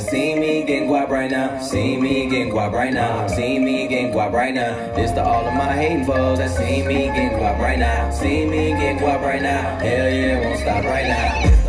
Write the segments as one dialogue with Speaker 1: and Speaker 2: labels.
Speaker 1: See me
Speaker 2: getting guap right now. See me getting guap right now. See me getting guap right now. This to all of my hating foes. That see me getting guap right now. See me getting guap right now. Hell yeah, won't stop right now.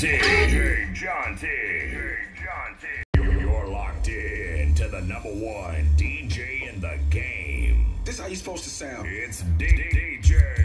Speaker 3: T. DJ John T. John T. You're locked in to the number one DJ in the game.
Speaker 4: This how you supposed to sound.
Speaker 3: It's D- DJ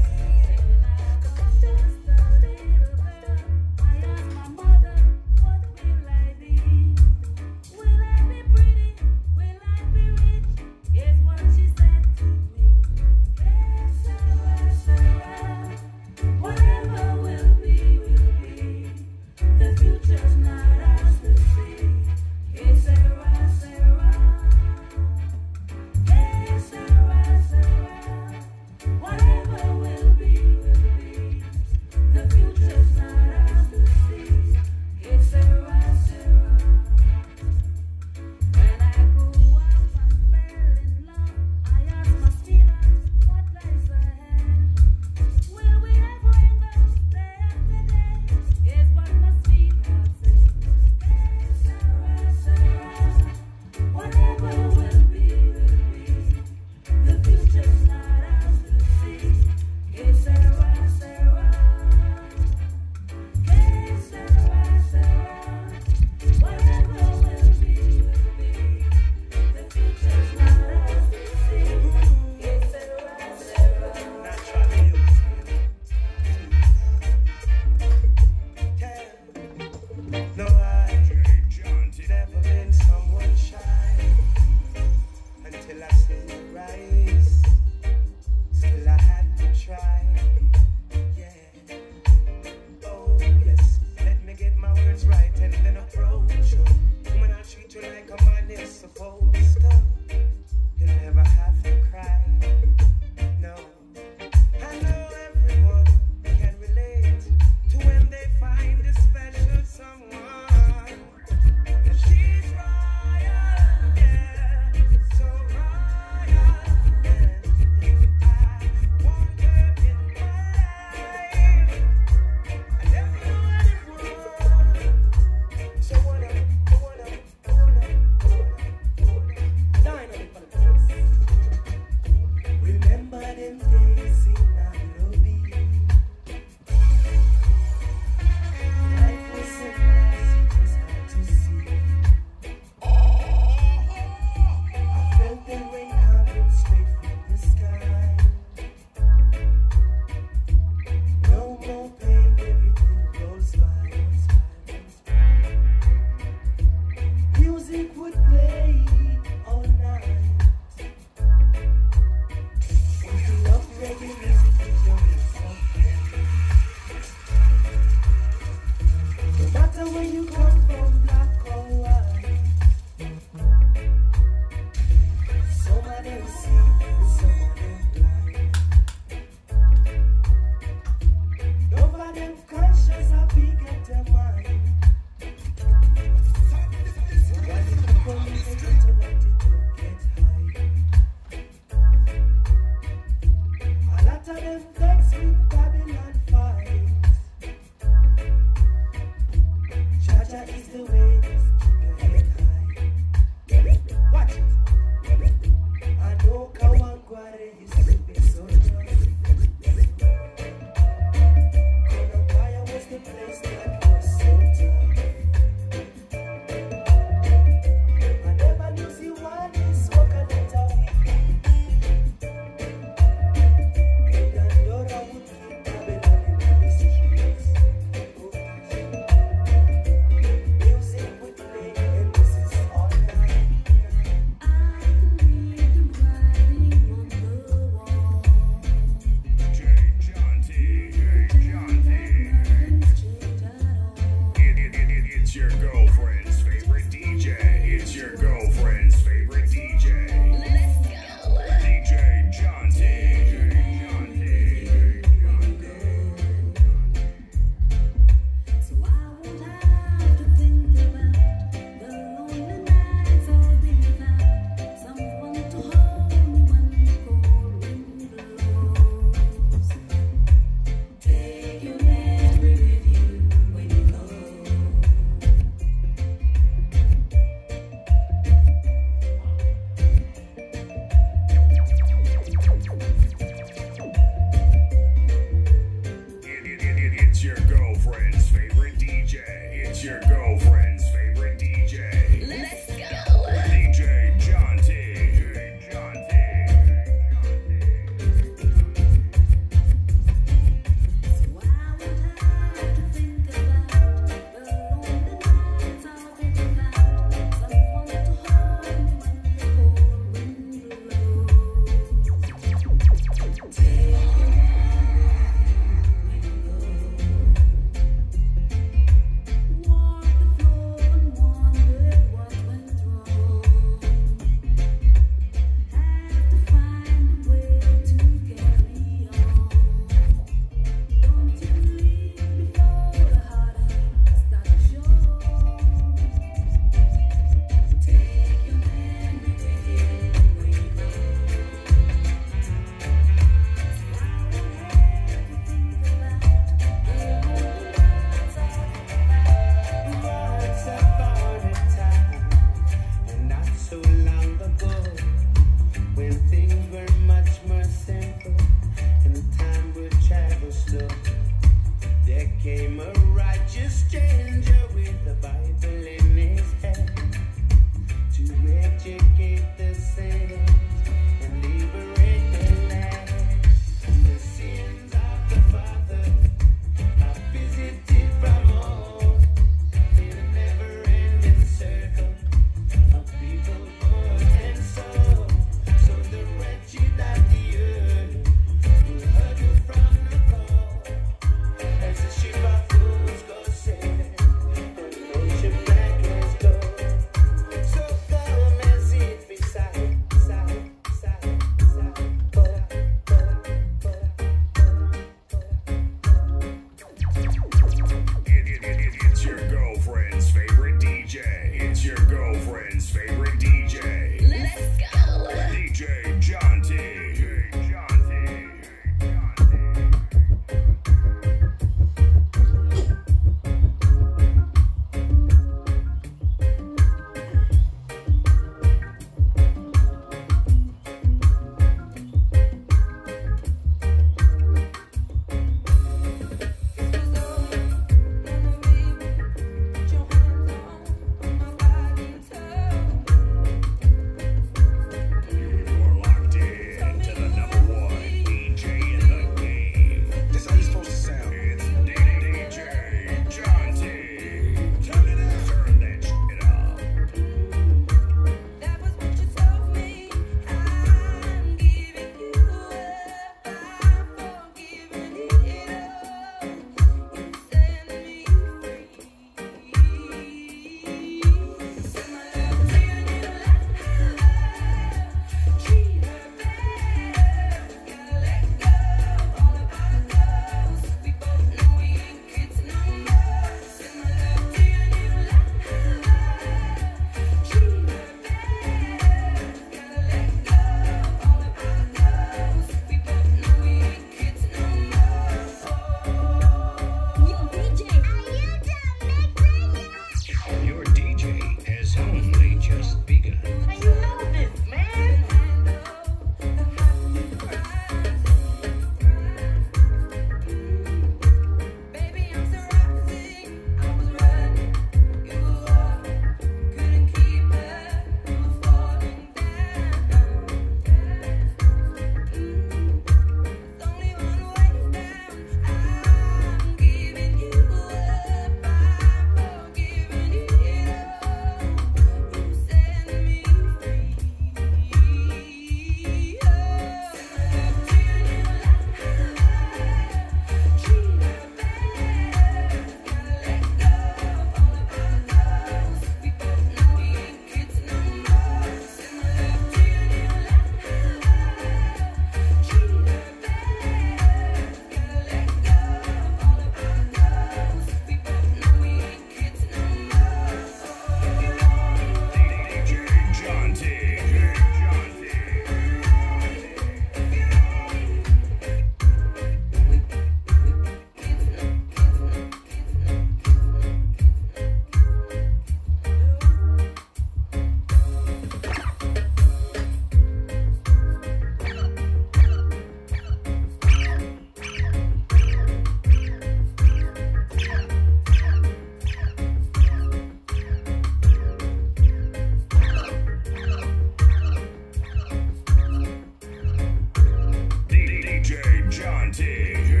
Speaker 3: DJ John T.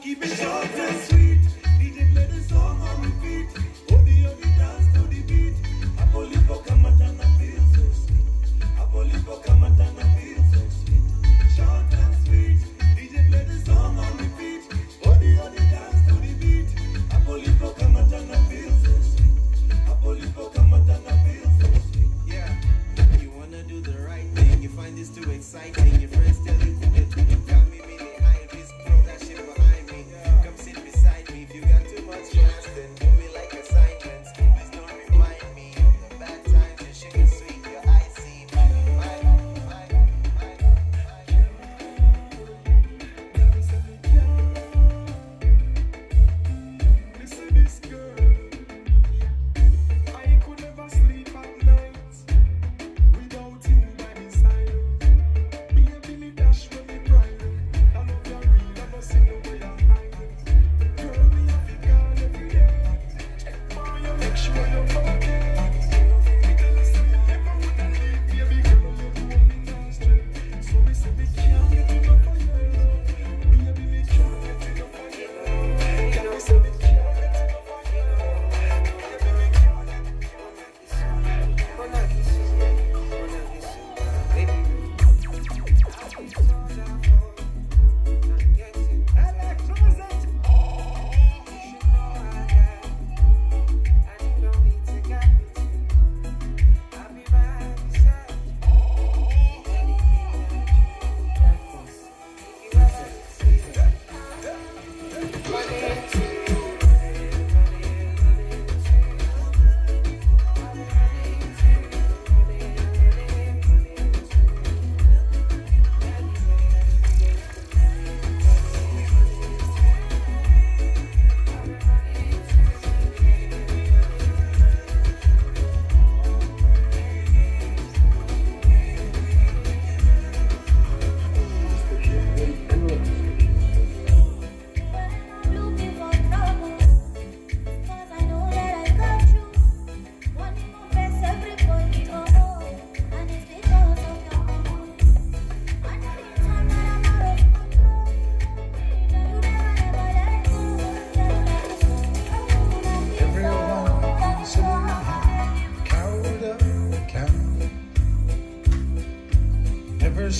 Speaker 4: keep it short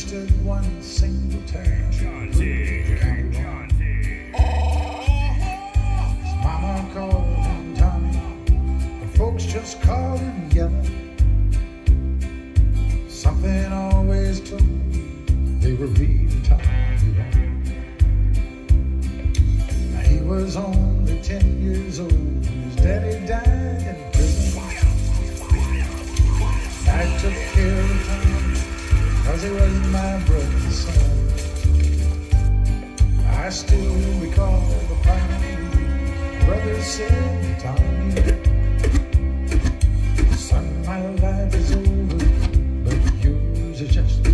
Speaker 4: wasted one single turn.
Speaker 3: John D. John
Speaker 5: His mama called him Tommy, but folks just called him Yellow. Something always told me they were reading Tommy. He was
Speaker 6: only ten years old. as it was my brother's son. I still recall the pine brother said, Tommy, son, my life is over, but yours is just